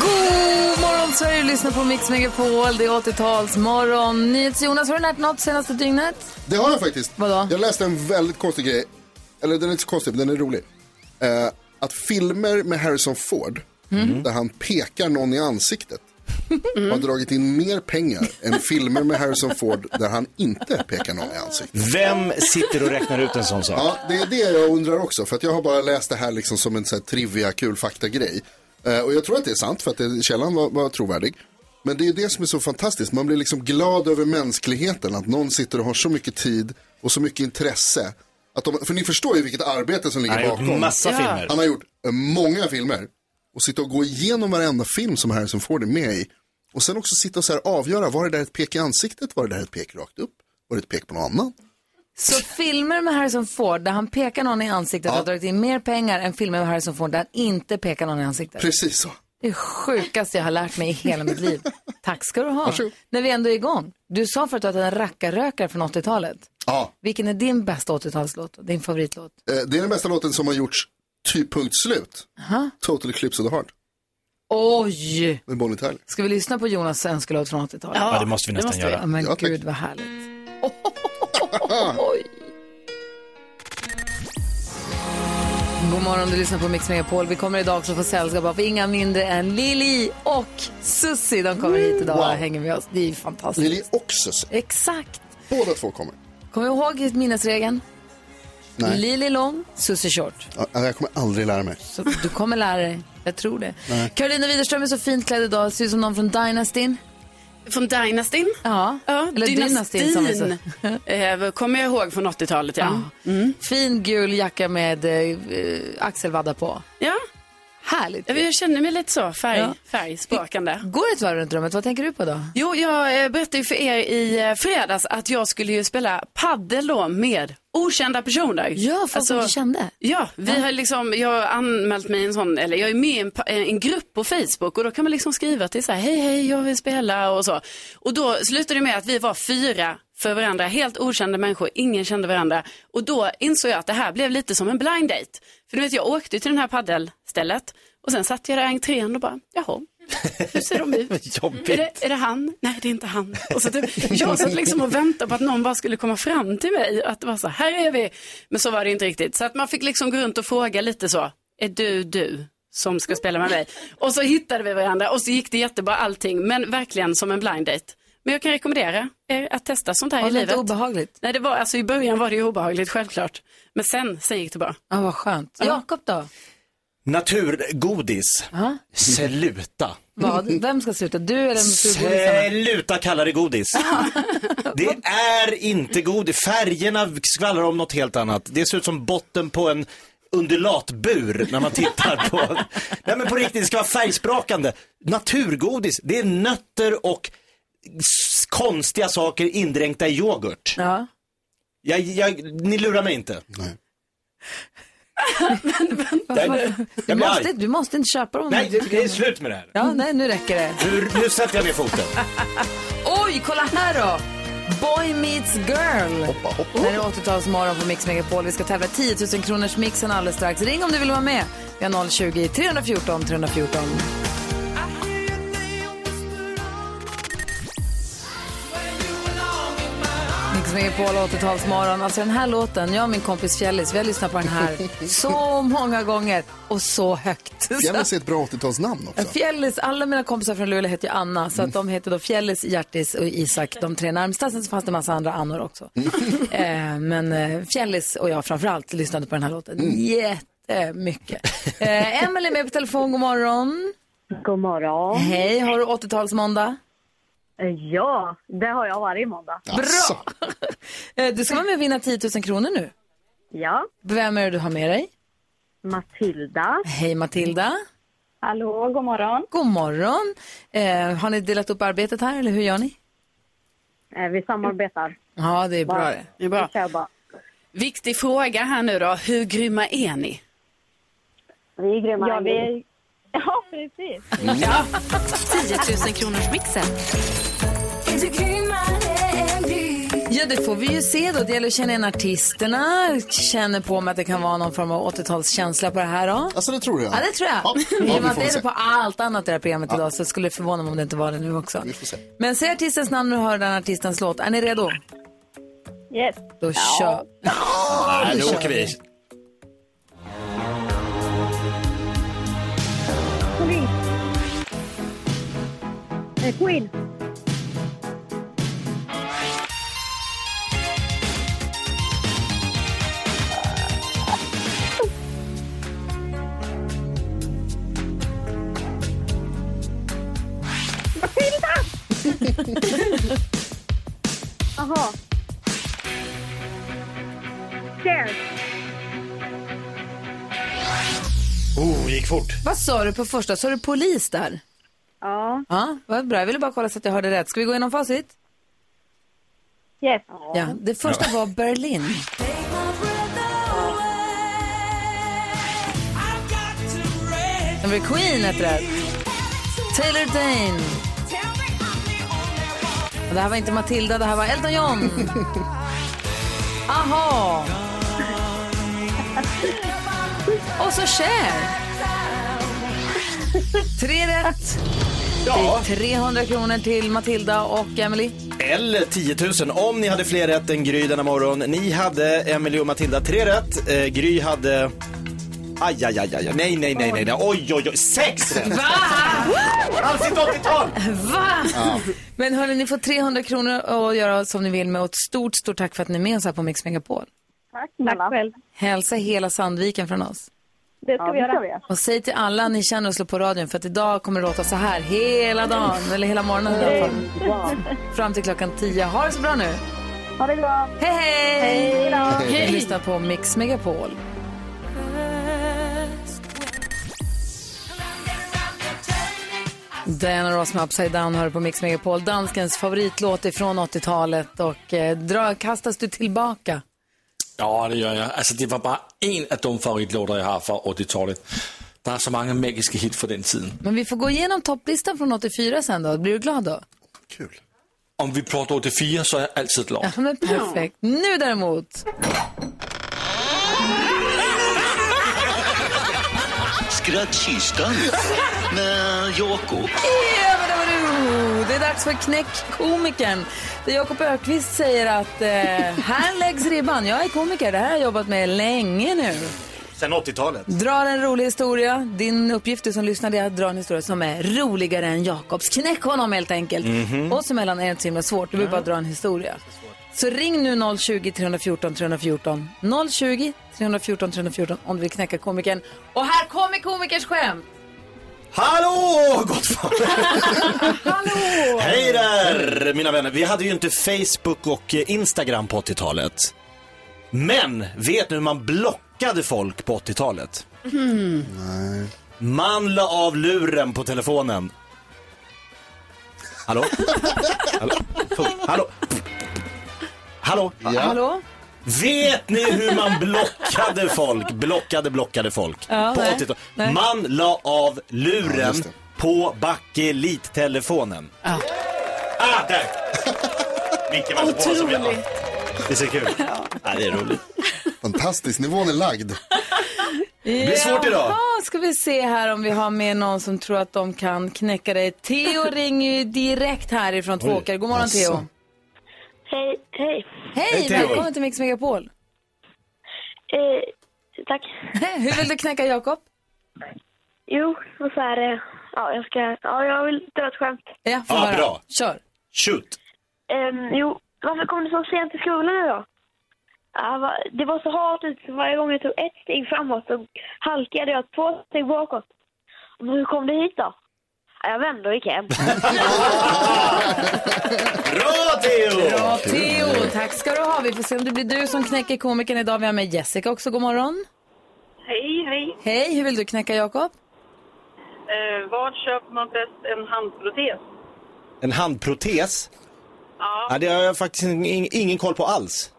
God morgon Sverige, lyssna på Mix Megapol. Det är 80-talsmorgon. NyhetsJonas, har du lärt något senaste dygnet? Det har jag faktiskt. Vadå? Jag läste en väldigt konstig grej. Eller den är inte så konstig, men den är rolig. Eh, att filmer med Harrison Ford, Mm. där han pekar någon i ansiktet, har dragit in mer pengar än filmer med Harrison Ford där han inte pekar någon i ansiktet. Vem sitter och räknar ut en sån sak? Ja, det är det jag undrar också. För att jag har bara läst det här liksom som en så här trivia, kul fakta-grej. Eh, och jag tror att det är sant, för att det, källan var, var trovärdig. Men det är ju det som är så fantastiskt. Man blir liksom glad över mänskligheten. Att någon sitter och har så mycket tid och så mycket intresse. Att de, för ni förstår ju vilket arbete som ligger Han har gjort bakom. massa Ja. filmer. Han har gjort eh, många filmer. Och sitta och gå igenom varenda film som Harrison Ford är med i. Och sen också sitta och så här avgöra, var det där ett pek i ansiktet? Var det där ett pek rakt upp? Var det ett pek på någon annan? Så filmer med Harrison Ford där han pekar någon i ansiktet har dragit in mer pengar än filmer med Harrison Ford där han inte pekar någon i ansiktet. Precis så. Det är sjukaste jag har lärt mig i hela mitt liv. Tack ska du ha. Varsågod. När vi ändå är igång. Du sa förut att du är en rackarrökare från 80-talet. Ja. Vilken är din bästa 80-talslåt? Din favoritlåt? Eh, Det är den bästa låten som har gjorts typ punkt slut. Aha. Total Eclipse of the Heart Oj! med Bonnie Tyler. Ska vi lyssna på Jonas önskelåt från 80-talet? Ja, det måste vi nästan göra. Ja, men Ja, tack. gud vad härligt. God morgon, du lyssnar på Mix Megapol. Vi kommer idag också få sällskap av inga mindre än Lili och Susie. De kommer hit idag och Wow. hänger med oss. Det är ju fantastiskt. Lili och Susie. Exakt. Båda två kommer. Kommer du ihåg minnesregeln? Nej. Lili lång, Susie short. Ja, Jag kommer aldrig lära mig. Så du kommer lära dig. Jag tror det. Nej. Carolina Widerström är så fint klädd idag. Ser ut som någon från Dynastyn. Från Dynastyn? Ja. Ja, Eller Dynastyn som är så. Dynastin eh, kommer jag ihåg från 80-talet, ja. Ja. Fin gul jacka med eh, axelvaddar på. Ja, Härligt. jag känner mig lite så färg, Ja. färgsprakande. Går ett varv runt rummet. Vad tänker du på då? Jo, jag eh, berättade ju för er i eh, fredags att jag skulle ju spela paddel då med okända personer. Ja, folk som du kände. Ja, vi har liksom, jag har anmält mig i en sån, eller jag är med i en, pa- en grupp på Facebook och då kan man liksom skriva till så här, hej hej, jag vill spela och så. Och då slutade det med att vi var fyra för varandra, helt okända människor, ingen kände varandra. Och då insåg jag att det här blev lite som en blind date. För du vet, jag åkte till den här paddelstället och sen satt jag där i entrén och bara, jaha, hur ser de ut? Är det, är det han? Nej, det är inte han. Och så typ, jag satt liksom och väntade på att någon bara skulle komma fram till mig. Att det var så, här är vi. Men så var det inte riktigt. Så att man fick liksom gå runt och fråga lite så, är du du? som ska spela med mig. Och så hittade vi varandra och så gick det jättebra allting, men verkligen som en blind date. Men jag kan rekommendera er att testa sånt här Var i det inte livet. obehagligt? Nej, det var, alltså i början var det ju obehagligt, självklart. Men sen, sen gick det bra. Ja, vad skönt. Jakob då? Naturgodis. Ja. Sluta. Vad? Vem ska sluta? Du eller naturgodisarna? Sluta kalla det godis. Det är inte godis. Färgerna skvallrar om något helt annat. Det ser ut som botten på en undulatbur när man tittar på. Nej men på riktigt, det ska vara färgsprakande. Naturgodis, det är nötter och konstiga saker indränkta i yoghurt. Ja. Jag, jag, ni lurar mig inte. Du Jag blir måste, arg. du måste inte köpa dem. Nej, det, det är slut med det här. Ja, nej, nu räcker det. Nu, nu sätter jag ner foten. Oj, kolla här då! Boy meets girl. Hoppa, hoppa. Det här är 80-talsmorgon på Mix Megapol. Vi ska tävla 10 000 kronors mixen alldeles strax. Ring om du vill vara med. Vi har 020 314 314. Megapol 80-talsmorgon. Alltså den här låten, jag och min kompis Fjällis, vi har lyssnat på den här så många gånger och så högt. Fjällis är ett bra 80-talsnamn också. Fjällis, alla mina kompisar från Luleå heter ju Anna, så att de heter då Fjällis, Hjartis och Isak, de tre närmsta. Sen så fanns det en massa andra Annor också. eh, men eh, Fjällis och jag framförallt lyssnade på den här låten jättemycket. Eh, Emelie är med på telefon, god morgon. God morgon. Hej, har du 80-talsmåndag? Eh, Ja, det har jag varje måndag. Asså. Eh, du ska vara med och vinna 10 000 kronor nu. Ja, Vem är det du har med dig? Matilda. Hej Matilda. Hallå, god morgon. God morgon. Eh, har ni delat upp arbetet här eller hur gör ni? Eh, Vi samarbetar. Ja, det är bra det. Det är bra. Bara. Viktig fråga här nu då. Hur grymma är ni? Vi är grymma. Ja, vi är... Ja, precis. 10 000 kronors mixen. Ja, det får vi ju se då. Det gäller att känna igen artisterna. Känner på mig att det kan vara någon form av 80-talskänsla på det här då. Alltså det tror jag. Ja, det tror jag. Ja, ja, vi får det är se. det på allt annat i det här programmet idag så skulle det förvåna mig om det inte var det nu också. Vi får se. Men säg artistens namn och hör den artistens låt. Är ni redo? Yes. Då kör. Nej, nu åker vi. Eh, Queen. Jaha. Cher. Oh, gick fort. Vad sa du på första? Sa du polis där? Ja. Ja, vad bra. Jag ville bara kolla så att jag hörde rätt. Ska vi gå igenom facit? Yes. Ja, det första var Berlin. Sen var det Queen ett rätt. Taylor Dane. Och det här var inte Matilda, det här var Elton John. Aha. Och så Cher. Tre rätt. Ja. Det är 300 kronor till Matilda och Emily. Eller 10 000 om ni hade fler rätt än Gry denna morgon. Ni hade, Emily och Matilda, tre rätt. Eh, Gry hade... Aj, aj, aj, aj, nej, nej, nej, nej, nej, oj, oj, oj, sex rätt! Va? Allt sitt 80-tal! Va? Men hörni, ni får 300 kronor att göra som ni vill med och ett stort, stort tack för att ni är med oss här på Mix Megapol. Tack snälla. själv. Hälsa hela Sandviken från oss. Det ska vi göra. Och säg till alla ni känner att slå på radion för att idag kommer det låta så här hela dagen, eller hela morgonen i alla fall. Fram till klockan 10. Ha det så bra nu. Ha det bra. Hej, hej! Hej då. Hej. Lyssna på Mix Megapol. Diana Ross med Upside Down hör på Mix Megapol. Danskens favoritlåt ifrån 80-talet och eh, dra, kastas du tillbaka? Ja, det gör jag. Alltså, det var bara en av de favoritlåtar jag har från 80-talet. Det är så många magiska hit från den tiden. Men vi får gå igenom topplistan från 84 sen då. Blir du glad då? Kul. Om vi pratar 84 så är jag alltid glad. Ja, men perfekt. Nu däremot. Skrattkistan med Jakob. Det är dags för Knäck-komikern. Där Jakob Ökvist säger att eh, här läggs ribban. Jag är komiker. Det här har jag jobbat med länge nu. Sen 80-talet. Drar en rolig historia. Din uppgift du som lyssnar är att dra en historia som är roligare än Jakobs. Knäck honom helt enkelt. Oss emellan är det inte så himla svårt. Du vill bara dra en historia. Så ring nu 020 314 314. 020 314 314 om du vill knäcka komikern. Och här kommer komikerns skämt. Hallå, gott folk! Hallå! Hej där, mina vänner. Vi hade ju inte Facebook och eh, Instagram på 80-talet. Men vet ni hur man blockade folk på 80-talet? Man la av luren på telefonen. Hallå? Hallå? Hallå? Hallå? Ja. Hallå? Vet ni hur man blockade folk? Blockade, blockade folk. Ja, på nej. 80-talet. Nej. Man la av Ja, luren det. på bakelittelefonen. Ja. Ah, där! Micken var på som jag... Det ser kul ja. det är roligt. Fantastiskt, nivån är lagd. Det blir svårt idag. Jaha, ska vi se här om vi har med någon som tror att de kan knäcka dig. Theo ringer ju direkt härifrån Tvååker. God morgon Jaså. Theo. Hej, hej. Hej, Hej, Theo. välkommen till Mix Megapol. Eh, tack. Hur vill du knäcka Jakob? Jo, och så är det. Ja, jag ska... Ja, jag vill dra ett skämt. Ja, höra. bra. Kör. Shoot. Ehm, jo, varför kom du så sent till skolan idag? Ja, va- det var så halt ut så varje gång jag tog ett steg framåt så halkade jag två steg bakåt. Men hur kom du hit då? Ja, jag vände och gick hem. Bra Theo! Bra Theo, tack ska du ha. Vi får se om det blir du som knäcker komikern idag. Vi har med Jessica också. God morgon. Hej, hej. Hej, hur vill du knäcka Jakob? Eh, var köper man bäst en handprotes? En handprotes? Ja. Ja, det har jag faktiskt ing- ingen koll på alls.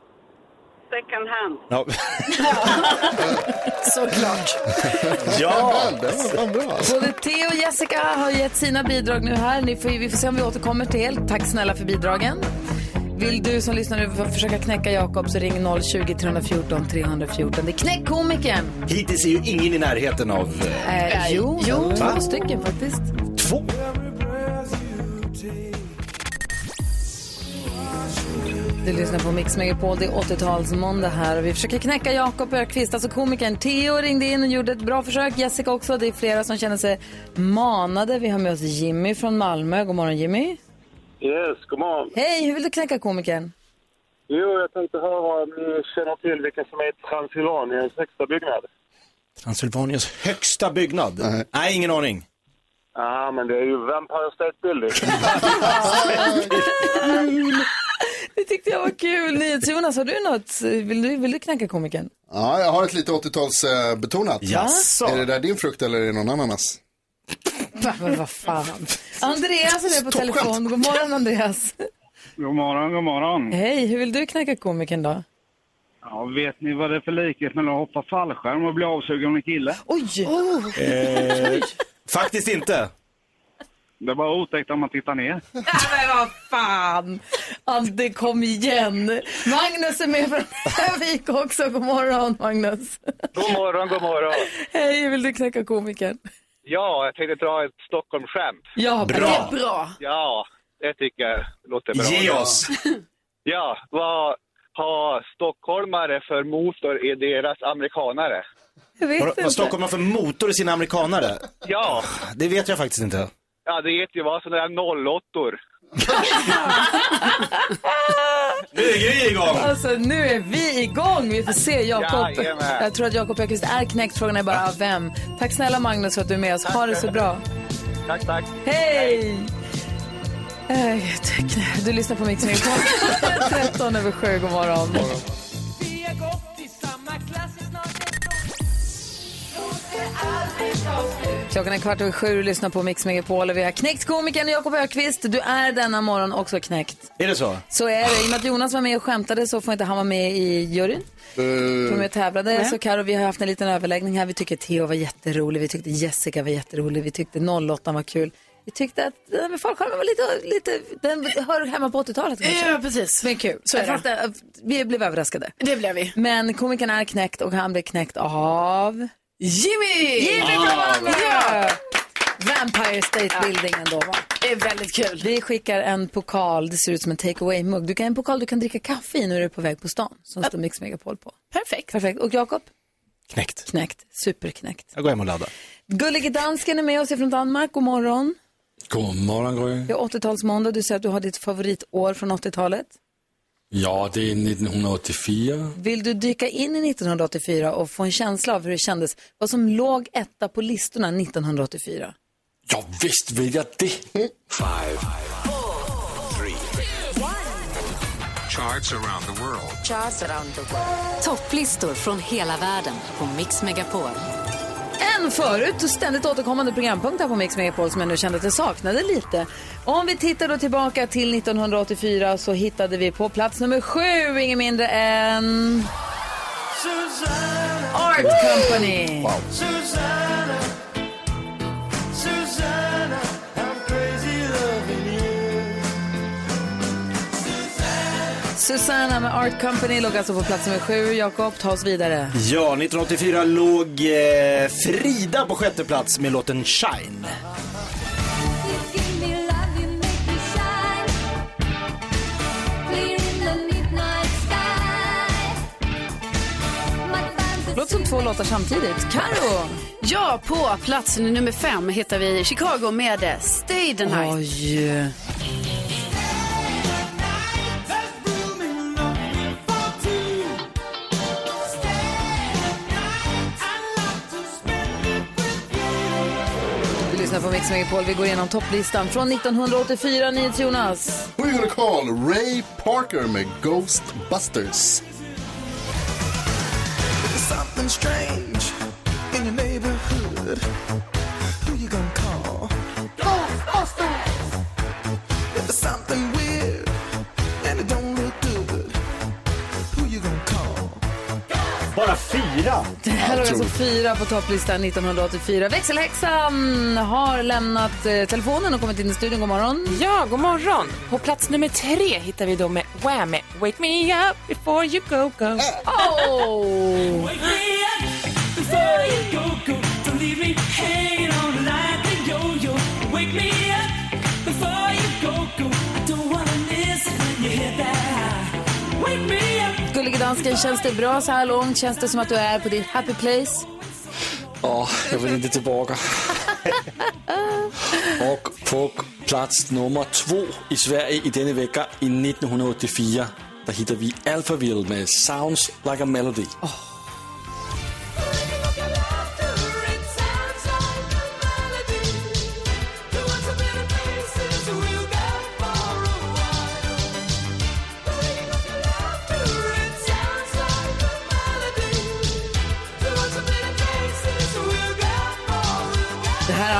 Second hand. Ja. Såklart. ja. Bra. Både Theo och Jessica har gett sina bidrag nu här. Ni får, vi får se om vi återkommer till. Tack snälla för bidragen. Vill du som lyssnar nu försöka knäcka Jakob så ring 020-314 314. Det är Knäckkomikern. Hittills är ju ingen i närheten av... eh, Eh, jo, Jo. två stycken faktiskt. Två? Du lyssnar på Mix Megapol, det är 80-talsmåndag här och vi försöker knäcka Jakob Ökvist, alltså komikern. Theo ringde in och gjorde ett bra försök, Jessica också. Det är flera som känner sig manade. Vi har med oss Jimmy från Malmö. God morgon Jimmy. Yes, god morgon. Hej, hur vill du knäcka komikern? Jo, jag tänkte höra om ni känner till vilka som är Transylvaniens högsta byggnad. Transylvaniens högsta byggnad? Nej, ingen aning. Ja, men det är ju Vampire State Building. Det tyckte jag var kul. NyhetsJonas, har du något? Vill du, vill du knäcka komikern? Ja, jag har ett lite 80-talsbetonat. Jaså? Är det där din frukt eller är det någon ananas? Va, vad fan. Andreas är med på telefon. God morgon Andreas. God morgon, god morgon. Hej, hur vill du knäcka komikern då? Ja, vet ni vad det är för likhet mellan att hoppa fallskärm och bli avsugen av en kille? Oj! Eh, faktiskt inte. Det bara otäckt om man tittar ner. Ja, men vad fan! Ante, kom igen. Magnus är med från Övik också. God morgon Magnus. God morgon, god morgon. Hej, vill du knäcka komikern? Ja, jag tänkte dra ett Stockholmsskämt. Ja, Bra. Det är bra. Ja, det tycker jag låter bra. Ge oss. Ja, vad har stockholmare för motor i deras amerikanare? Jag vet Vad, vad Stockholm har för motor i sina amerikanare? Ja, Det vet jag faktiskt inte. Ja det heter ju vara sådana där nollåttor. Nu är vi igång! Alltså nu är vi igång. Vi får se Jakob. Jajamän. Jag tror att Jakob Öqvist är knäckt. Frågan är bara vem. Tack snälla Magnus för att du är med oss. Ha det så bra. Tack, tack. Hej! Eh, tack. Du lyssnar på Mix Megapol. 13 över 7. God morgon. Klockan är kvart över sju och lyssnar på Mix Megapol. Och vi har knäckt komikern Jakob Ökvist. Du är denna morgon också knäckt. Är det så? Så är det. I och med att Jonas var med och skämtade så får inte han vara med i juryn. De med och tävlade. Nej. Så Karo, vi har haft en liten överläggning här. Vi tycker Theo var jätterolig. Vi tyckte Jessica var jätterolig. Vi tyckte 08 var kul. Vi tyckte att det där med fallskärmen var lite, lite, den hör hemma på 80-talet kanske. Ja, precis. Men kul. Så är det. Vi blev överraskade. Det blev vi. Men komikern är knäckt och han blev knäckt av... Jimmy! Jimmy från Malmö! Ja! Vampire State Buildingen då va? Det är väldigt kul. Vi skickar en pokal, det ser ut som en take away-mugg. Du kan en pokal du kan dricka kaffe i när du är på väg på stan. Som står Mix Megapol på. Perfekt. Perfekt. Och Jakob? Knäckt. Knäckt. Superknäckt. Jag går hem och laddar. Gullige dansken är med oss från Danmark. God morgon. God morgon Gry. Det är 80-talsmåndag. Du säger att du har ditt favoritår från 80-talet. Ja, det är 1984. Vill du dyka in i 1984 och få en känsla av hur det kändes? Vad som låg etta på listorna 1984? Ja, visst vill jag det. Five, three, charts around the world. Charts around the world. Topplistor från hela världen på Mix Megapol. En förut och ständigt återkommande programpunkt här på Mix Megapol som jag nu kände att jag saknade lite. Om vi tittar då tillbaka till 1984 så hittade vi på plats nummer sju ingen mindre än Art Company. Susanna med Art Company låg alltså på plats nummer sju. Jakob, ta oss vidare. Ja, 1984 låg eh, Frida på sjätte plats med låten Shine. Låter som två låtar samtidigt. Karo. Ja, på plats nummer fem hittar vi Chicago med Stay the night. Oj. Mix Megapol. Vi går igenom topplistan från 1984. NyhetsJonas. We're gonna call Ray Parker med Ghostbusters. Something strange in your neighborhood. Fyra? Det här låg alltså fyra på topplistan 1984. Växelhäxan har lämnat eh, telefonen och kommit in i studion. God morgon. Ja, god morgon. På plats nummer tre hittar vi då med Wham! med Wake me up before you go go. Oh! Gullige dansken, känns det bra så här långt? Känns det som att du är på ditt happy place? Åh, jag vill inte tillbaka. Och på plats nummer två i Sverige i denna vecka i 1984 där hittar vi Alphaville med Sounds Like a Melody. Det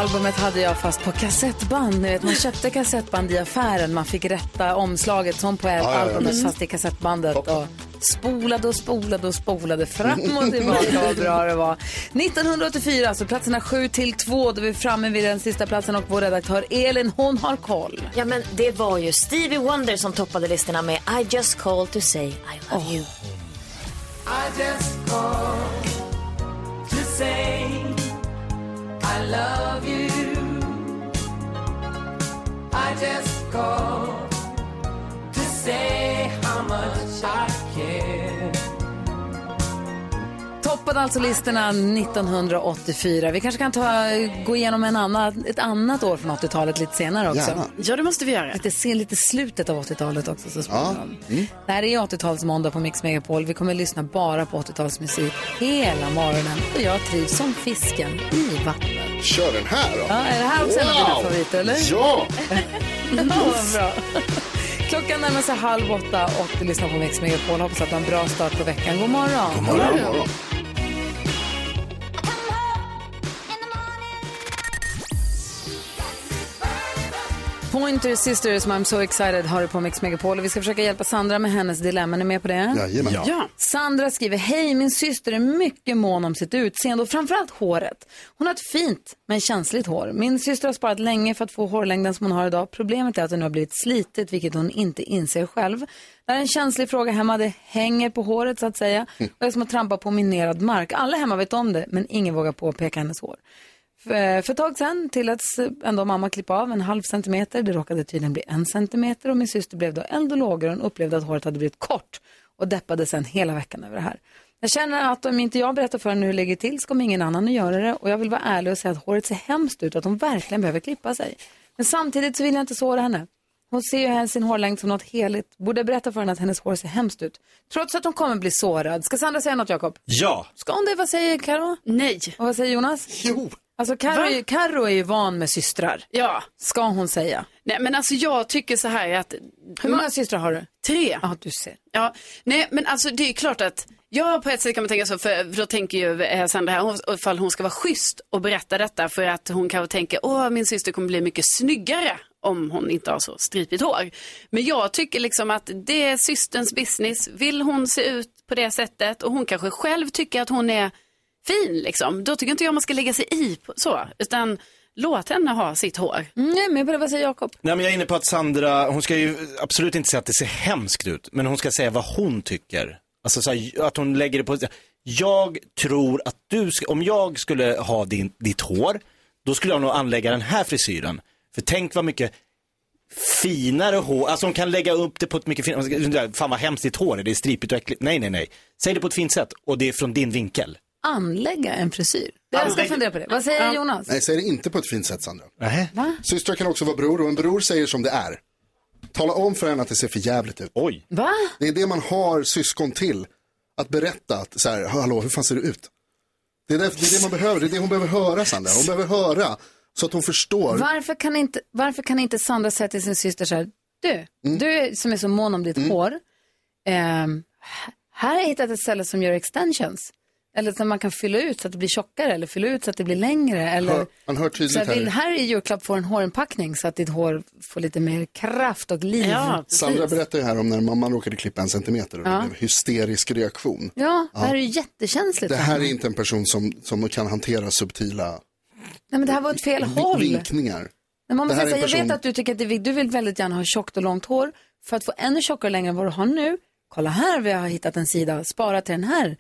albumet hade jag fast på kassettband. Ni vet, man köpte kassettband i affären. Man fick rätta omslaget som på ja, ja. albumet Mm. fast i kassettbandet. Och spolade och spolade och spolade fram och tillbaka. Vad bra det var. 1984, alltså platserna 7 till 2. Då är vi framme vid den sista platsen och vår redaktör Elin, hon har koll. Ja, men det var ju Stevie Wonder som toppade listorna med I just called to say I love you. I just called to say I love you. I just called to say Toppade alltså listorna 1984. Vi kanske kan ta, gå igenom en annan, ett annat år från 80-talet lite senare också. Gärna. Ja, det måste vi göra. Lite, se lite slutet av 80-talet också så Ja. Mm. Det här är 80-talsmåndag på Mix Megapol. Vi kommer att lyssna bara på 80-talsmusik hela morgonen. Och jag trivs som fisken i vattnet. Kör den här då. Ja, är det här också en av dina Wow! favoriter, eller? Ja! Ja, bra. Klockan närmar sig halv åtta och du lyssnar på Mix Megapol. Hoppas att du har en bra start på veckan. God morgon. God morgon. God morgon. Pointer Sisters, I'm so excited, har du på Mix Megapol. Och vi ska försöka hjälpa Sandra med hennes dilemma. Är ni med på det? Jajamän. Ja. Ja. Sandra skriver, hej min syster är mycket mån om sitt utseende och framförallt håret. Hon har ett fint men känsligt hår. Min syster har sparat länge för att få hårlängden som hon har idag. Problemet är att det nu har blivit slitet vilket hon inte inser själv. Det är en känslig fråga hemma, det hänger på håret så att säga. Och det är som att trampa på minerad mark. Alla hemma vet om det men ingen vågar påpeka hennes hår. För, för ett tag sedan tilläts ändå mamma klippa av en halv centimeter. Det råkade tydligen bli en centimeter och min syster blev då eld och lågor. Hon upplevde att håret hade blivit kort och deppade sen hela veckan över det här. Jag känner att om inte jag berättar för henne hur det ligger till så kommer ingen annan att göra det. Och jag vill vara ärlig och säga att håret ser hemskt ut och att hon verkligen behöver klippa sig. Men samtidigt så vill jag inte såra henne. Hon ser ju här sin hårlängd som något heligt. Borde jag berätta för henne att hennes hår ser hemskt ut? Trots att hon kommer bli sårad. Ska Sandra säga något, Jakob? Ja. Ska hon det? Vad säger Karo? Nej. Och vad säger Jonas? Jo. Alltså Karo är, ju- Karo är ju van med systrar. Ja. Ska hon säga. Nej, men alltså jag tycker så här att... Hur många systrar har du? Tre. Ja, du ser. Ja, nej men alltså det är klart att Ja, på ett sätt kan man tänka så, för för då tänker ju eh, Sandra här, ifall hon ska vara schysst och berätta detta för att hon kanske tänker, åh min syster kommer bli mycket snyggare om hon inte har så stripigt hår. Men jag tycker liksom att det är systerns business, vill hon se ut på det sättet och hon kanske själv tycker att hon är fin liksom, då tycker inte jag man ska lägga sig i på, så, utan låt henne ha sitt hår. Mm, på det, vad säger Jakob? Nej men jag är inne på att Sandra, hon ska ju absolut inte säga att det ser hemskt ut, men hon ska säga vad hon tycker. Alltså så här, att hon lägger det på, jag tror att du, ska, om jag skulle ha din, ditt hår, då skulle jag nog anlägga den här frisyren. För tänk vad mycket finare hår, alltså hon kan lägga upp det på ett mycket finare, fan vad hemskt ditt hår är, det är stripigt och äckligt. Nej, nej, nej. Säg det på ett fint sätt och det är från din vinkel. Anlägga en frisyr. Jag ska fundera på det. Vad säger Jonas? Nej, säg det inte på ett fint sätt Sandra. Va? Systrar kan också vara bror och en bror säger som det är. Tala om för henne att det ser för jävligt ut. Oj. Va? Det är det man har syskon till. Att berätta att så här, hallå, hur fan ser du ut? Det är det, det, är det man behöver, det är det hon behöver höra Sandra. Hon behöver höra så att hon förstår. Varför kan, inte, varför kan inte Sandra säga till sin syster så här, du, du som är så mån om ditt hår, ehm, här har jag hittat ett ställe som gör extensions. Eller så man kan fylla ut så att det blir tjockare eller fylla ut så att det blir längre. Eller... Hör- man hör tydligt så jag vill, här. här i julklapp får en hårinpackning så att ditt hår får lite mer kraft och liv. Sandra berättade ju här om när mamman råkade klippa en centimeter och Ja. det blev hysterisk reaktion. Ja, det här Ja. är ju jättekänsligt. Det här är inte en person som, som kan hantera subtila Nej, men det här var ett fel håll. vinkningar. Men man måste här säga, en jag vet person- att du tycker att det du vill väldigt gärna ha tjockt och långt hår. För att få ännu tjockare längre än vad du har nu, kolla här, vi har hittat en sida, spara till den här.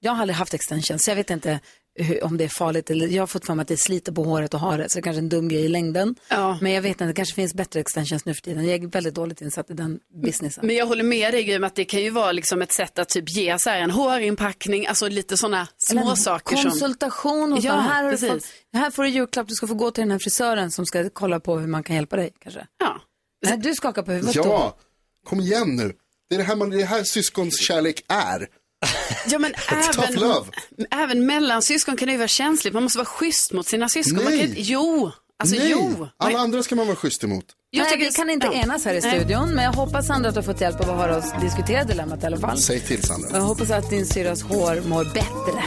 Jag har aldrig haft extensions, så jag vet inte hur, om det är farligt. Eller, jag har fått för mig att det sliter på håret och ha det, så det är kanske är en dum grej i längden. Men jag vet inte, det kanske finns bättre extensions nu för tiden. Jag är väldigt dåligt insatt i den businessen. Men jag håller med dig om att det kan ju vara liksom ett sätt att typ ge så här en hårinpackning, alltså lite sådana Eller små en saker som... Konsultation hos Ja. Här, har du precis. fått, här får du julklapp, du ska få gå till den här frisören som ska kolla på hur man kan hjälpa dig kanske. Ja. Nej, du skakar på huvudet då. Ja, kom igen nu. Det är det här, man, det här syskons kärlek är. Ja, men även, även mellan syskon kan det ju vara känsligt. Man måste vara schysst mot sina syskon. Man Nej. kan, inte- jo, alltså Nej, jo. alla andra ska man vara schysst emot. Jag Nej, tycker- vi kan inte ja. enas här i studion, men jag hoppas Sandra att du har fått hjälp av att höra oss diskutera dilemmat i alla fall. Säg till Sandra. Jag hoppas att din syrras hår mår bättre.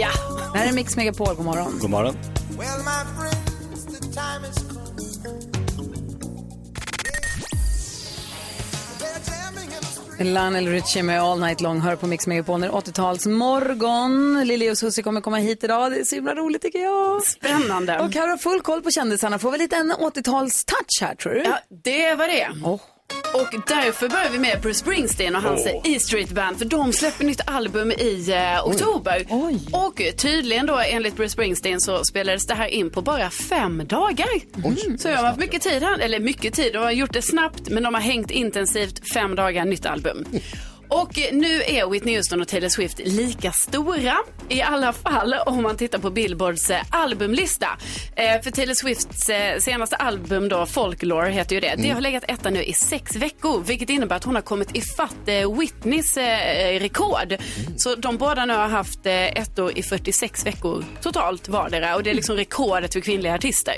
Ja. Det här är Mix Megapol, god morgon. God morgon. Well, Lionel Richie med All Night Long hör på Mix Megapol. när det är 80-talsmorgon. Lili och Susie kommer komma hit idag. Det är så himla roligt tycker jag. Spännande. Och Karo har full koll på kändisarna. Får väl lite en 80-talstouch här tror du? Ja, det var det. Oh. Och därför börjar vi med Bruce Springsteen och hans Åh. E Street Band för de släpper nytt album i eh, oktober. Och tydligen då enligt Bruce Springsteen så spelades det här in på bara fem dagar. Så de har haft mycket tid här, eller mycket tid, de har gjort det snabbt men de har hängt intensivt fem dagar nytt album. Och nu är Whitney Houston och Taylor Swift lika stora, i alla fall om man tittar på Billboards eh, albumlista. Eh, för Taylor Swifts eh, senaste album då, Folklore heter ju det, det har legat etta nu i sex veckor, vilket innebär att hon har kommit ifatt eh, Whitneys rekord. Så de båda nu har haft eh, ettor i 46 veckor totalt vardera och det är liksom rekordet för kvinnliga artister.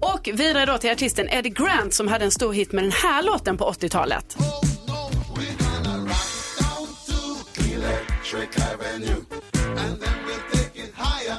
Och vidare då till artisten Eddie Grant som hade en stor hit med den här låten på 80-talet. Electric Avenue. And then we'll take it higher.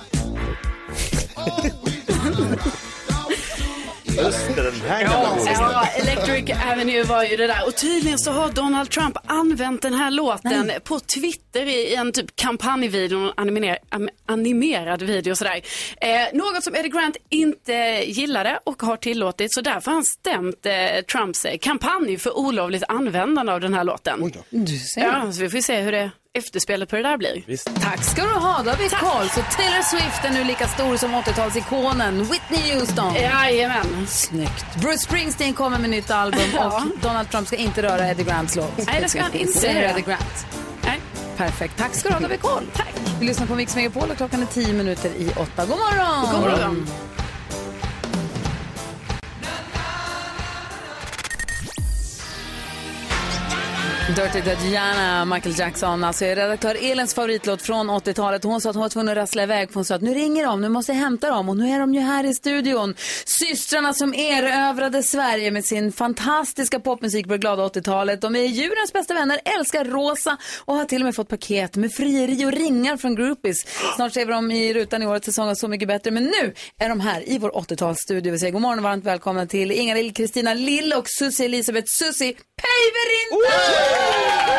Just det, den här gamla Ja, Electric Avenue var ju det där. Och tydligen så har Donald Trump använt den här låten på Twitter i en typ kampanjvideo, en animer, animerad video och sådär. Eh, något som Eddie Grant inte gillade och har tillåtit, så därför har han stämt eh, Trumps eh, kampanj för olovligt användande av den här låten. Du ser. Ja, så vi får se hur det efterspelet på det där blir. Tack ska du ha, då har vi koll. Så Taylor Swift är nu lika stor som 80-talsikonen Whitney Houston. Jajamän. Snyggt. Bruce Springsteen kommer med nytt album Ja. och Donald Trump ska inte röra Eddie Grants låt. Nej, det ska han inte Säger. Eddie Grant. Nej. Perfekt. Tack ska du ha, då har vi koll. Tack. Vi lyssnar på Mix Megapol och klockan är tio minuter i åtta. God morgon! God morgon. Dirty Diana, Michael Jackson, alltså är redaktör Elens favoritlåt från 80-talet. Hon sa att hon var tvungen att rassla iväg för hon sa att nu ringer de, nu måste jag hämta dem och nu är de ju här i studion. Systrarna som erövrade Sverige med sin fantastiska popmusik på det glada 80-talet. De är djurens bästa vänner, älskar rosa och har till och med fått paket med frieri och ringar från groupies. Snart ser vi dem i rutan i årets säsong av Så mycket bättre, men nu är de här i vår 80-talsstudio. Vi säger god morgon och varmt välkomna till Ingalill, Kristina Lill och Susie Elisabeth Susie Päivärinta!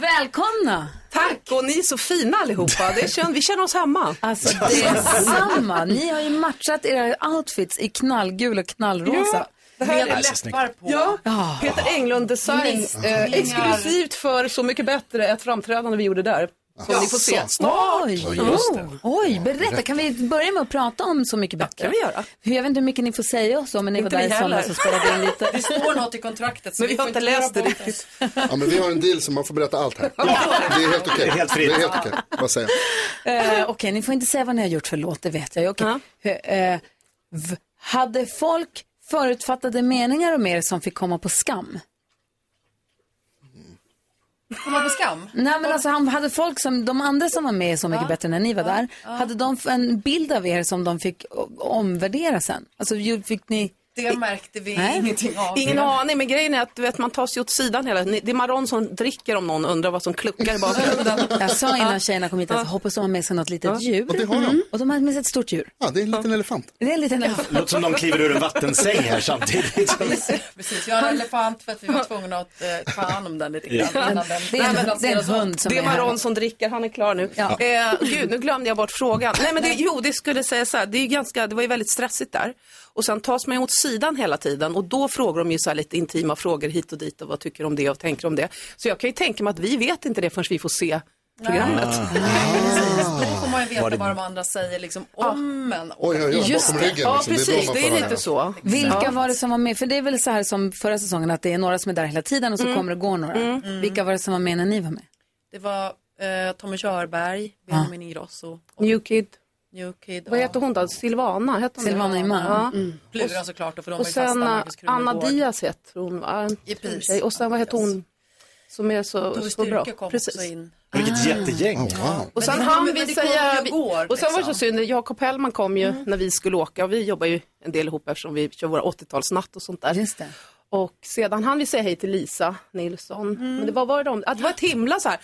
Välkomna! Tack, och ni är så fina allihopa. Det känner, vi känner oss hemma. Alltså det är samma. Ni har ju matchat era outfits i knallgul och knallrosa. Ja, det här är läppar på. Ja, Ja. Peter Englund Design. Eh, exklusivt för Så mycket bättre, ett framträdande vi gjorde där. Som ni får se snart. Oj, Ja, just det. oj, berätta. Kan vi börja med att prata om Så mycket bättre? kan vi göra. Jag vet inte hur mycket ni får säga och så, men ni var där i somras och spelade in lite. Det står något i kontraktet. Men vi har inte läst det riktigt. Ja, men vi har en deal så man får berätta allt här. Det är helt okej. Det är helt fritt. Det är helt okej. Vad säger jag? Eh, Okej, ni får inte säga vad ni har gjort för låt, det vet jag ju. Eh, hade folk förutfattade meningar om er som fick komma på skam? Komma på skam? Nej men alltså han hade folk som, de andra som var med Så mycket bättre när ni var där, hade de en bild av er som de fick omvärdera sen? Alltså fick ni, Det märkte vi Nej. ingenting av. Ingen aning, men grejen är att du vet, man tar sig åt sidan hela Det är Maron som dricker om någon undrar vad som kluckar i bakgrunden. Jag sa innan tjejerna kom hit att jag hoppas de har med sig något litet djur. Och det har de. Mm. Och de har med sig ett stort djur. Ja, det är en liten elefant. Det är en liten elefant. Låter som de kliver ur en vattensäng här samtidigt. Precis, jag har en elefant för att vi var tvungna att eh, ta hand om den lite grann. Ja. den- Det är en- Nej, men det är en alltså, hund som Det är. Maron som dricker, han är klar nu. Ja. Eh, gud, nu glömde jag bort frågan. Nej, men det, jo, det skulle säga så här, det, är ju ganska, det var ju väldigt stressigt där. Och sen tas man ju åt sidan hela tiden och då frågar de ju så här lite intima frågor hit och dit och vad tycker om det och tänker om det. Så jag kan ju tänka mig att vi vet inte det förrän vi får se programmet. Precis, då får man ju veta det- vad de andra säger liksom om en. Oj, oj, oj, Just det. ryggen. Ja, liksom. precis, då man det är lite så. Vilka Ja. var det som var med? För det är väl så här som förra säsongen att det är några som är där hela tiden och så Mm. kommer det gå några. Mm. Vilka var det som var med när ni var med? Det var eh, Tommy Körberg, Benjamin Ingrosso, New Kid. New Kid. Vad heter hon då? Silvana? Heter hon? Silvana Imam. Ja. Mm. Plura såklart, då, för de Och fasta sen Marcus Anna. Diaz heter hon. va? I pris. Och sen vad heter hon som är så, Tove så bra? Kom Precis. också in. Vilket jättegäng. Och Men sen det hann kommer- vi säga, ju igår, och sen var det så liksom. synd, Jakob Hellman kom ju när vi skulle åka och vi jobbar ju en del ihop eftersom vi kör våra 80-talsnatt och sånt där. Just det. Och sedan hann vi säga hej till Lisa Nilsson. Men det var, var det de, att det var ett himla så här,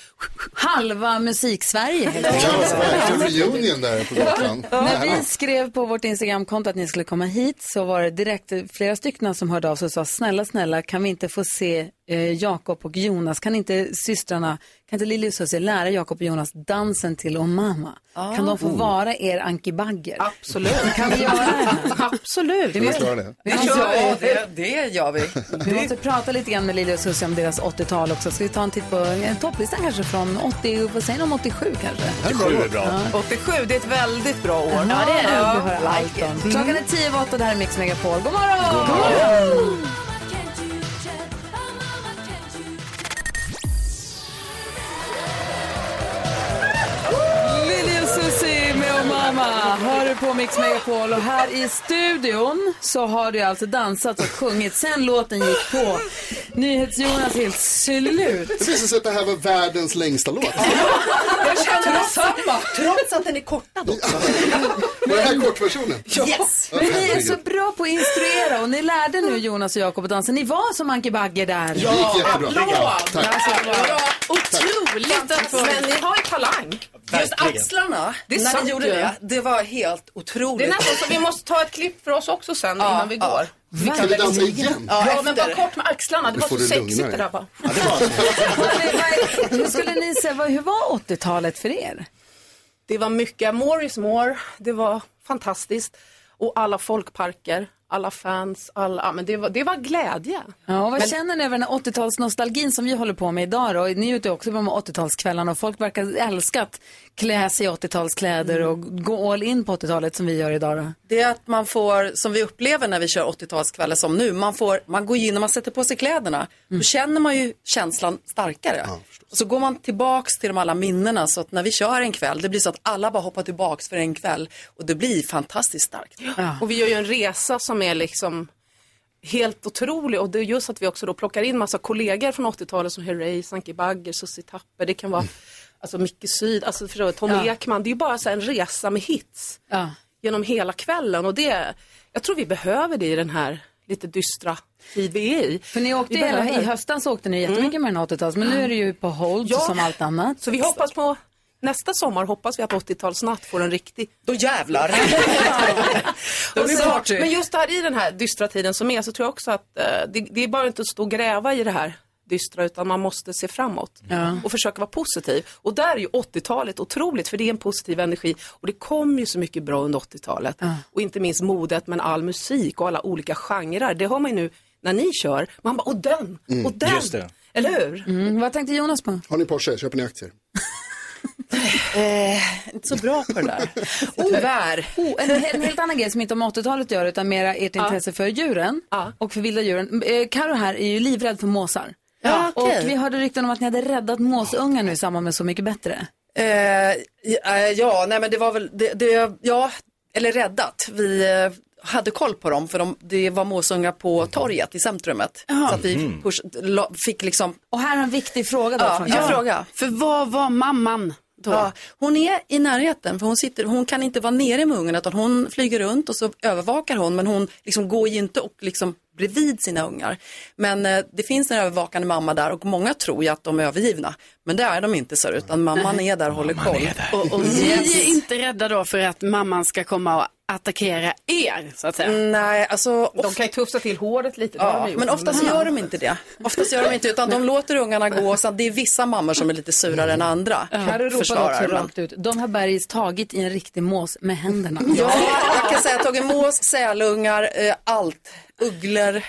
Halva musik-Sverige Ja, reunion där på Gotland. När vi skrev på vårt Instagramkonto att ni skulle komma hit så var det direkt flera stycken som hörde av sig och sa snälla, snälla kan vi inte få se eh, Jakob och Jonas, kan inte systrarna, kan inte Lili och Susie lära Jakob och Jonas dansen till Oh Mamma? Kan de få Oh. vara er Anki Bagger? absolut. Kan vi göra det? Absolut. Vi måste, det. vi måste, Ja, det, det gör vi. vi måste prata lite grann med Lili och Susie om deras 80-tal också. Ska vi ta en titt på en topplista kanske från 80, vad säger ni om 87 kanske? Sju är bra. 87, det är ett väldigt bra år. Ja, det är det. Ja, Vi höra allt like om. Klockan är tio över åtta, det här är Mix Megapol. God morgon! God morgon! Lili och hör du på Mix Megapol och här i studion så har du alltså dansat och sjungit sen låten gick på. NyhetsJonas helt slut. Det visade sig att det här var världens längsta låt. Jag känner detsamma. Trots att den är kortad också. Var det här kortversionen? Yes. Men ni är så bra på att instruera och ni lärde nu Jonas och Jakob att dansa. Ni var som Anki Bagger där. Det gick jättebra. Tack. Otroligt att Men ni har ju talang. Just axlarna, Det är när sant ni gjorde det, det var helt otroligt. Det är nästan så vi måste ta ett klipp för oss också sen Ja, innan vi ja. går. Vi dansa igen? Ja, Ja, men bara kort med axlarna. Det Nu var så du sexigt det där bara. Hur skulle ni säga, hur var 80-talet för er? Det var mycket more is more. Det var fantastiskt. Och alla folkparker, alla fans, alla, ja, men det var, det var glädje. Ja, och vad Men- känner ni över den här 80-talsnostalgin som vi håller på med idag då? Ni är ute också på de här 80-talskvällarna och folk verkar älska att klä sig i 80-talskläder och gå all in på 80-talet som vi gör idag då. Det är att man får, som vi upplever när vi kör 80-talskvällar som nu, man, får, man går in och man sätter på sig kläderna. Då känner man ju känslan starkare. och så går man tillbaks till de alla minnena så att när vi kör en kväll, det blir så att alla bara hoppar tillbaks för en kväll och det blir fantastiskt starkt. Och vi gör ju en resa som är liksom helt otrolig och det är just att vi också då plockar in massa kollegor från 80-talet som Herreys, Anki Bagger, Susie Tapper, det kan vara alltså Micke Syd, alltså förstår du, Tom Ja. Ekman, det är ju bara så en resa med hits Ja. genom hela kvällen och det, jag tror vi behöver det i den här lite dystra tid vi är i. För ni åkte Vi hela. Mm. i höstas åkte ni jättemycket med den 80-tals, men nu är det ju på hold Ja. som allt annat. Så vi hoppas på nästa sommar hoppas vi att 80-talsnatt får en riktig Då jävlar! Då blir det så, party. men just där i den här dystra tiden som är så tror jag också att eh, det, det är bara inte att stå och gräva i det här dystra utan man måste se framåt Ja. och försöka vara positiv. Och där är ju 80-talet otroligt för det är en positiv energi och det kom ju så mycket bra under 80-talet. Och inte minst modet men all musik och alla olika genrer. Det har man ju nu när ni kör. Man bara, och den, Mm. och den. Just det. Eller hur? Mm, vad tänkte Jonas på? Har ni Porsche? Köper ni aktier? Eh, inte så bra på det där. Tyvärr. Oh, en, en helt annan grej som inte har med 80-talet att göra utan mera ert intresse för djuren Ja. och för vilda djuren. Eh, Karo här är ju livrädd för måsar. Ja. Och vi hörde rykten om att ni hade räddat måsungar nu i samband med Så mycket bättre. Eh, ja, ja, nej men det var väl, det, det, ja, eller räddat. Vi eh, hade koll på dem för de, det var måsungar på torget i centrumet. Så att vi push, la, fick liksom, Och här har en viktig fråga då ja, från Karo. fråga. För vad var mamman då? Ja, hon är i närheten för hon, sitter, hon kan inte vara nere med ungarna utan hon flyger runt och så övervakar hon men hon liksom går ju inte och liksom bredvid sina ungar. Men eh, det finns en övervakande mamma där och många tror ju att de är övergivna. Men det är de inte så utan mamman är där och håller koll. Och, och ni är inte rädda då för att mamman ska komma och attackera er, så att säga? Nej, alltså... De kan ju tufsa till håret lite. Ja, men oftast gör de inte det. Oftast gör de inte utan de låter ungarna gå. Så att det är vissa mammor som är lite surare än andra. Carro ropade Försvarar, också rakt ut. De har Bergis tagit i en riktig mås med händerna. Ja, jag kan säga att jag har tagit mås, sälungar, eh, allt. Ugglor.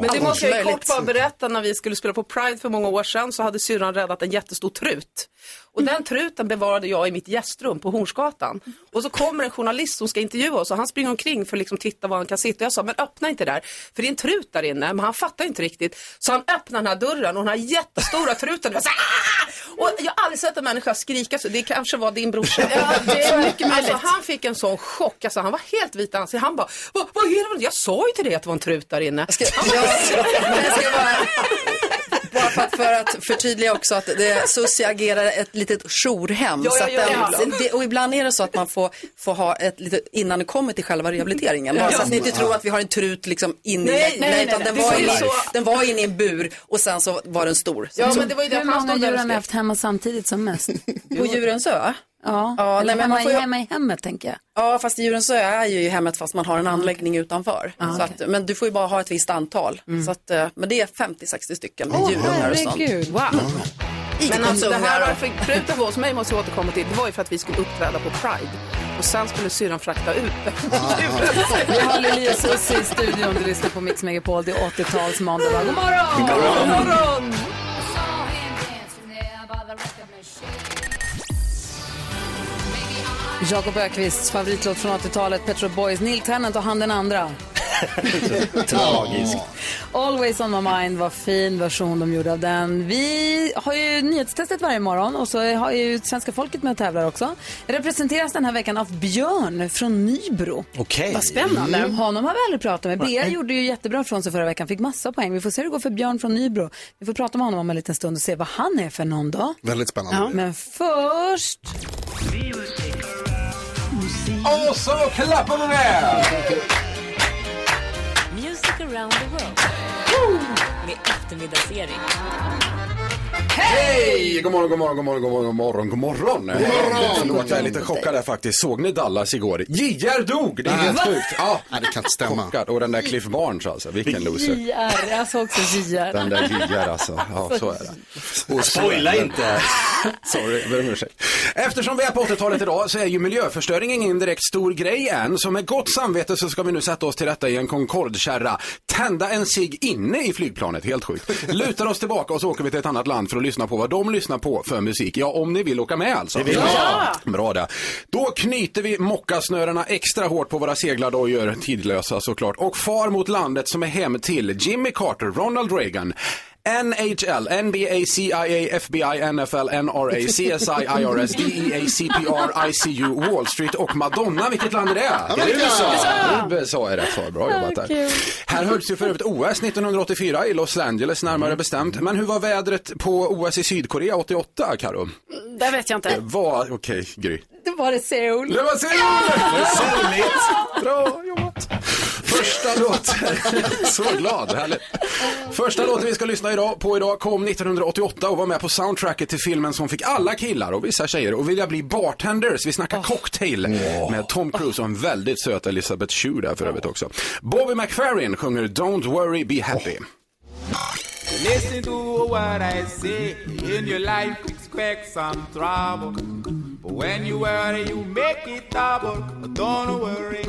Men det måste jag ju kort bara berätta när vi skulle spela på Pride för många år sedan så hade syrran räddat en jättestor trut. Och den truten bevarade jag i mitt gästrum på Hornsgatan. Och så kommer en journalist som ska intervjua oss och han springer omkring för att liksom titta var han kan sitta. Jag sa, men öppna inte där, för det är en trut där inne. Men han fattar inte riktigt. Så han öppnar den här dörren och den här jättestora truten, var så och jag har aldrig sett en människa skrika så. Det kanske var din brorsa. Ja, det är mycket möjligt. Alltså, han fick en sån chock. Alltså, han var helt vit i ansiktet. Han bara, vad, vad är det? Jag sa ju till dig att det var en trut där inne. Han bara, Men jag ska bara, bara för, att, för att förtydliga också att det, Susie agerar ett litet jourhem. Ja, så att den, ibland. det, och ibland är det så att man får, får ha ett litet, innan det kommer till själva rehabiliteringen. Bara så att ni inte tror att vi har en trut liksom inne Nej, i, nej, nej, utan nej. den, Det var så- den var inne i en bur och sen så var den stor. Ja, så, men det var ju det Hur många djur har ni haft hemma samtidigt som mest? på Djurens ö? Ja, Ja, eller nej, men hemma, man får ju- hemma i hemmet tänker jag. Ja, fast Djurens ö är ju hemmet fast man har en anläggning utanför. Ah, så att, men du får ju bara ha ett visst antal. Så att, eh, men det är 50-60 stycken med Åh, djurungar och sånt. Wow. Men alltså det här varför truten var hos mig måste jag återkomma till. Det var ju för att vi skulle uppträda på Pride. Och sen skulle syrran frakta ut Vi har Lili och Susie i studion. Du lyssnar på Mix Megapol. Det är 80-tals måndag. God morgon! God morgon! Jakob Ökvists favoritlåt från 80-talet, Pet Shop Boys, Neil Tennant och han den andra. Tragiskt. Always on my mind, vad fin version de gjorde av den. Vi har ju nyhetstestet varje morgon och så har ju svenska folket med och tävlar också. Representeras den här veckan av Björn från Nybro. Okej. Vad spännande. Honom har vi aldrig pratat med. Bea gjorde ju jättebra från sig förra veckan, fick massa poäng. Vi får se hur det går för Björn från Nybro. Vi får prata med honom om en liten stund och se vad han är för någon då. Väldigt spännande. Men först... Och så klappar vi med! Music around the world. Med eftermiddagsserie. Hej! God morgon, god morgon, god morgon, god morgon, god morgon, god morgon. God morgon. Förlåt, jag är lite chockad där faktiskt. Såg ni Dallas igår? JR dog! Det är helt sjukt. Ja. Nej, det kan inte stämma. Chockad. Och den där Cliff Barnes alltså, vilken loser. JR, jag såg också JR. Den där JR alltså. Ja, så är det. Och så Spoila det. inte. Sorry, jag ber om ursäkt. Eftersom vi är på 80-talet idag så är ju miljöförstöring ingen direkt stor grej än. Så med gott samvete så ska vi nu sätta oss till rätta i en Concorde-kärra. Tända en cigg inne i flygplanet, helt sjukt. Lutar oss tillbaka och så åker vi till ett annat land för att lyssna på vad de lyssnar på för musik. Ja, om ni vill åka med alltså. Det vill vi. Ja. Bra det. Då knyter vi mockasnörerna extra hårt på våra seglardojor, tidlösa såklart, och far mot landet som är hem till Jimmy Carter, Ronald Reagan, NHL, NBA, CIA, FBI, NFL, NRA, CSI, IRS, DEA, CPR, ICU, Wall Street och Madonna. Vilket land är det? Är det USA? USA är rätt svar. Bra jobbat där. Här hölls ju för övrigt OS 1984 i Los Angeles närmare bestämt. Men hur var vädret på OS i Sydkorea 88, Karo? Det vet jag Det inte. var, okej, Gry. Det var det Seoul. Det var Seoul! Det är soligt. Bra jobbat. Första låten, så glad, härligt. Första låten vi ska lyssna idag, på idag kom 1988 och var med på soundtracket till filmen som fick alla killar och vissa tjejer att vilja bli bartenders. Vi snackar cocktail med Tom Cruise och en väldigt söt Elizabeth Shue där för övrigt också. Bobby McFerrin sjunger Don't worry, be happy. Listen to what I say. In your life, expect some trouble. But when you worry, you make it double. Don't worry.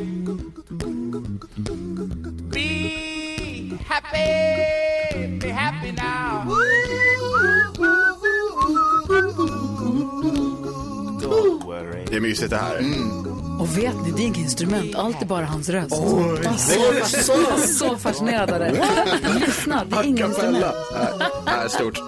Happy. Be happy now. Don't worry. Det är mysigt det här. Och vet ni, det är inget instrument, allt är bara hans röst. Oj. Jag är så, så, så fascinerad av det. Lyssna, det är inget instrument. Nej, nej, stort.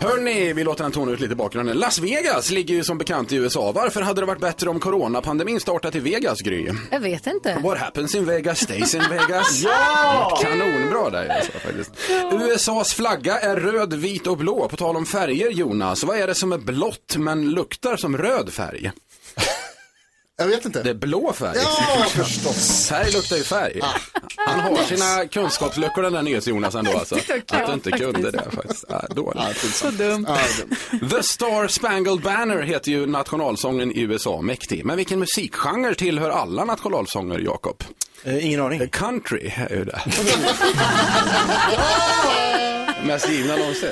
Hörni, vi låter den tona ut lite i bakgrunden. Las Vegas ligger ju som bekant i USA. Varför hade det varit bättre om coronapandemin startat i Vegas, Gry? Jag vet inte. What happens in Vegas stays in Vegas. Ja! Kanonbra där alltså, faktiskt. USAs flagga är röd, vit och blå. På tal om färger, Jonas. Vad är det som är blått men luktar som röd färg? Jag vet inte. Det är blå färg. Ja, förstås. Färg luktar ju färg. Han har sina kunskapsluckor den där NyhetsJonas ändå alltså. Att du inte kunde det faktiskt. Ja, dåligt. Så dumt. The Star Spangled Banner heter ju nationalsången i USA, mäktig. Men vilken musikgenre tillhör alla nationalsånger, Jakob? Ingen aning. Country är ju det. Mest givna någonsin.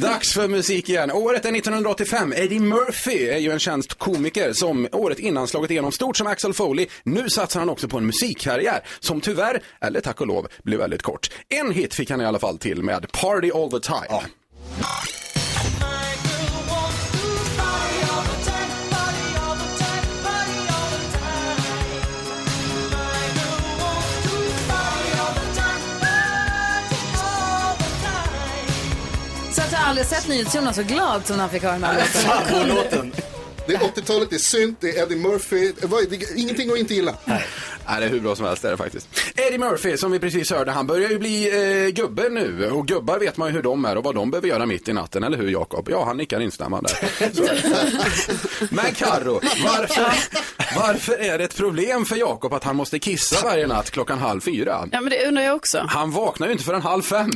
Dags för musik igen. Året är 1985. Eddie Murphy är ju en känd komiker som året innan slagit igenom stort som Axel Foley. Nu satsar han också på en musikkarriär som tyvärr, eller tack och lov, blev väldigt kort. En hit fick han i alla fall till med Party All The Time. Så aldrig sett NyhetsJonas så glad som när han fick höra den här låten. Det är 80-talet, det är synt, det är Eddie Murphy. Det är ingenting att inte gilla. Nej, det är hur bra som helst det är det faktiskt. Eddie Murphy, som vi precis hörde, han börjar ju bli eh, gubbe nu. Och gubbar vet man ju hur de är och vad de behöver göra mitt i natten, eller hur Jakob? Ja, han nickar instämmande. Men Karo, varför, varför är det ett problem för Jakob att han måste kissa varje natt klockan halv fyra? Ja, men det undrar jag också. Han vaknar ju inte förrän halv fem.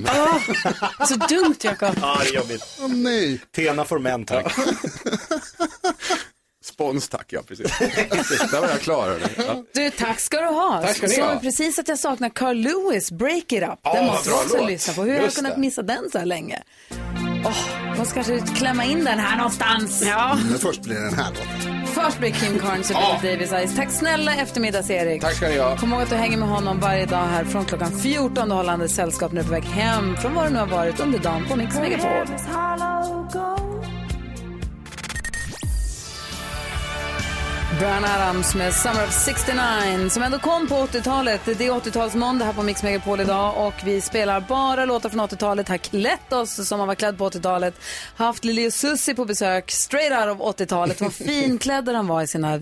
Så dumt, Jakob. Ja, det är jobbigt. Åh nej. Tena får män, tack. Spons tack, ja precis. Där var jag klar. Ja. Du, tack ska du ha. Tack ska ni Såg ha. precis att jag saknar Carl Lewis, Break It Up. Den måste bra jag också låt. lyssna på. Hur har jag Just kunnat det. missa den så här länge? Åh, måste kanske klämma in den här någonstans. Ja. Men först blir det den här låten. Först blir Kim Carnes och Ja. Billy Davis Ice. Tack snälla eftermiddags-Erik. Tack ska ni ha. Kom ihåg att du hänger med honom varje dag här från klockan 14 och håller sällskap du är på väg hem från var du nu har varit under dagen på Mix Megapol. Brian Adams med Summer of 69 som ändå kom på 80-talet. Det är 80-talsmåndag här på Mix Megapol idag och vi spelar bara låtar från 80-talet. Har klätt oss som man var klädd på 80-talet. Haft Lili och Susie på besök straight out of 80-talet. Vad finklädda de var i sina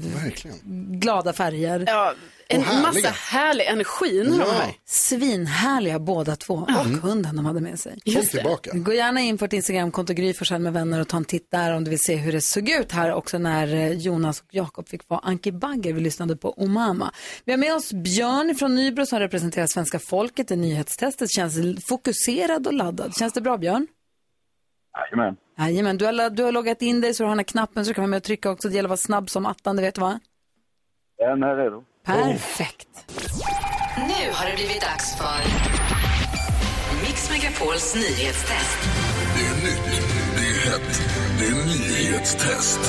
glada färger. Ja, en härliga. massa härlig energi när de här. Svinhärliga båda två. Och hunden de hade med sig. Kom tillbaka. Gå gärna in på ett Instagramkonto, Gry Forssell med vänner och ta en titt där om du vill se hur det såg ut här också när eh, Jonas och Jakob fick vara Anki Bagger. Vi lyssnade på Omama. Vi har med oss Björn från Nybro som representerar svenska folket i nyhetstestet. Känns fokuserad och laddad. Känns det bra Björn? Jajamän. Jajamän, du har, du har loggat in dig så du har den här knappen så du kan vara med och trycka också. Det gäller att vara snabb som attan, det vet du va? Den är redo. Perfekt. Nu har det blivit dags för Mix Megapols nyhetstest. Det är nytt, det är hett, det är nyhetstest.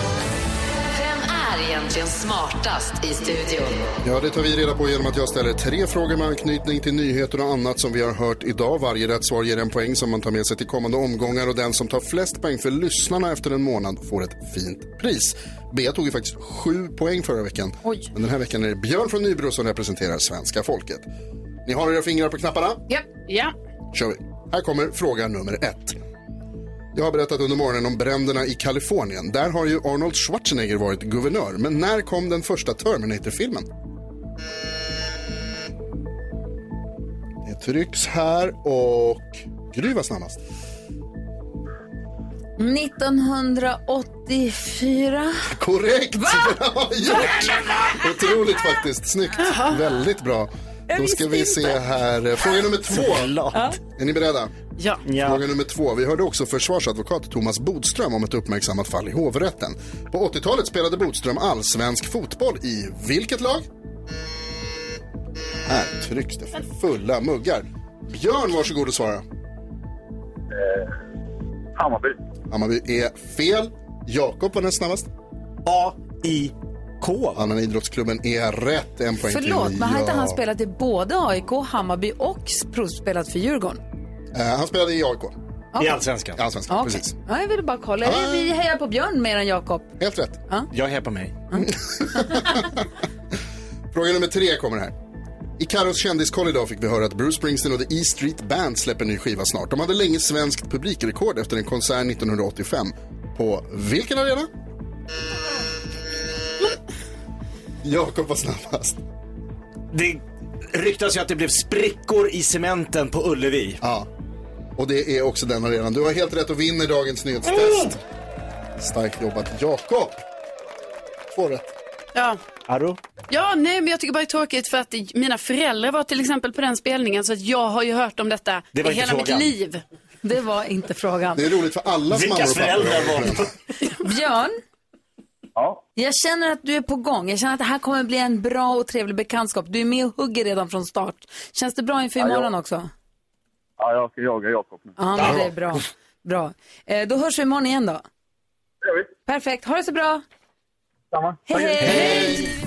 Är egentligen smartast i studion? Ja, det tar vi reda på genom att jag ställer tre frågor med anknytning till nyheter och annat som vi har hört idag. Varje rätt svar ger en poäng som man tar med sig till kommande omgångar och den som tar flest poäng för lyssnarna efter en månad får ett fint pris. Bea tog ju faktiskt sju poäng förra veckan. Oj. Men den här veckan är det Björn från Nybro som representerar svenska folket. Ni har era fingrar på knapparna? Ja. ja. kör vi. Här kommer fråga nummer ett. Jag har berättat under morgonen om bränderna i Kalifornien. Där har ju Arnold Schwarzenegger varit guvernör. Men när kom den första Terminator-filmen? Det trycks här och Gry var snabbast. 1984. Korrekt! Bra gjort! Otroligt faktiskt. Snyggt. Väldigt bra. Då ska vi se här. Fråga nummer två. Såklart. Är ni beredda? Ja. Fråga nummer två. Vi hörde också försvarsadvokat Thomas Bodström om ett uppmärksammat fall i hovrätten. På 80-talet spelade Bodström allsvensk fotboll i vilket lag? Här trycks det för fulla muggar. Björn, varsågod och svara. Eh, Hammarby. Hammarby är fel. Jakob var näst snabbast. A-I-K. Annan idrottsklubben är rätt. En poäng Förlåt, till men har inte han spelat i både AIK, Hammarby och provspelat för Djurgården? Eh, han spelade i AIK. I Allsvenskan. I Allsvenskan, Okej. precis. Ja, jag ville bara kolla. Ah. Vi hejar på Björn mer än Jakob. Helt rätt. Jag är här på mig. Fråga nummer tre kommer här. I Carros kändiskoll idag fick vi höra att Bruce Springsteen och The E Street Band släpper ny skiva snart. De hade länge svenskt publikrekord efter en konsert 1985. På vilken arena? Jakob var snabbast. Det ryktas ju att det blev sprickor i cementen på Ullevi. Ja, och det är också den arenan. Du har helt rätt och vinner dagens nyhetstest. Starkt jobbat Jakob. Två rätt. Ja. Aro? Ja, nej, men jag tycker bara det är tråkigt för att mina föräldrar var till exempel på den spelningen så att jag har ju hört om detta Det i hela frågan. mitt liv. Det var inte frågan. Det är roligt för alla Vilka mammor och föräldrar var Björn, Ja. jag känner att du är på gång. Jag känner att det här kommer bli en bra och trevlig bekantskap. Du är med och hugger redan från start. Känns det bra inför Ja, imorgon ja. också? Ja, jag ska jaga Jakob nu. Ja, men det är bra. bra. Eh, då hörs vi imorgon igen då. Perfekt. Ha det så bra. Samma. Hej, hej!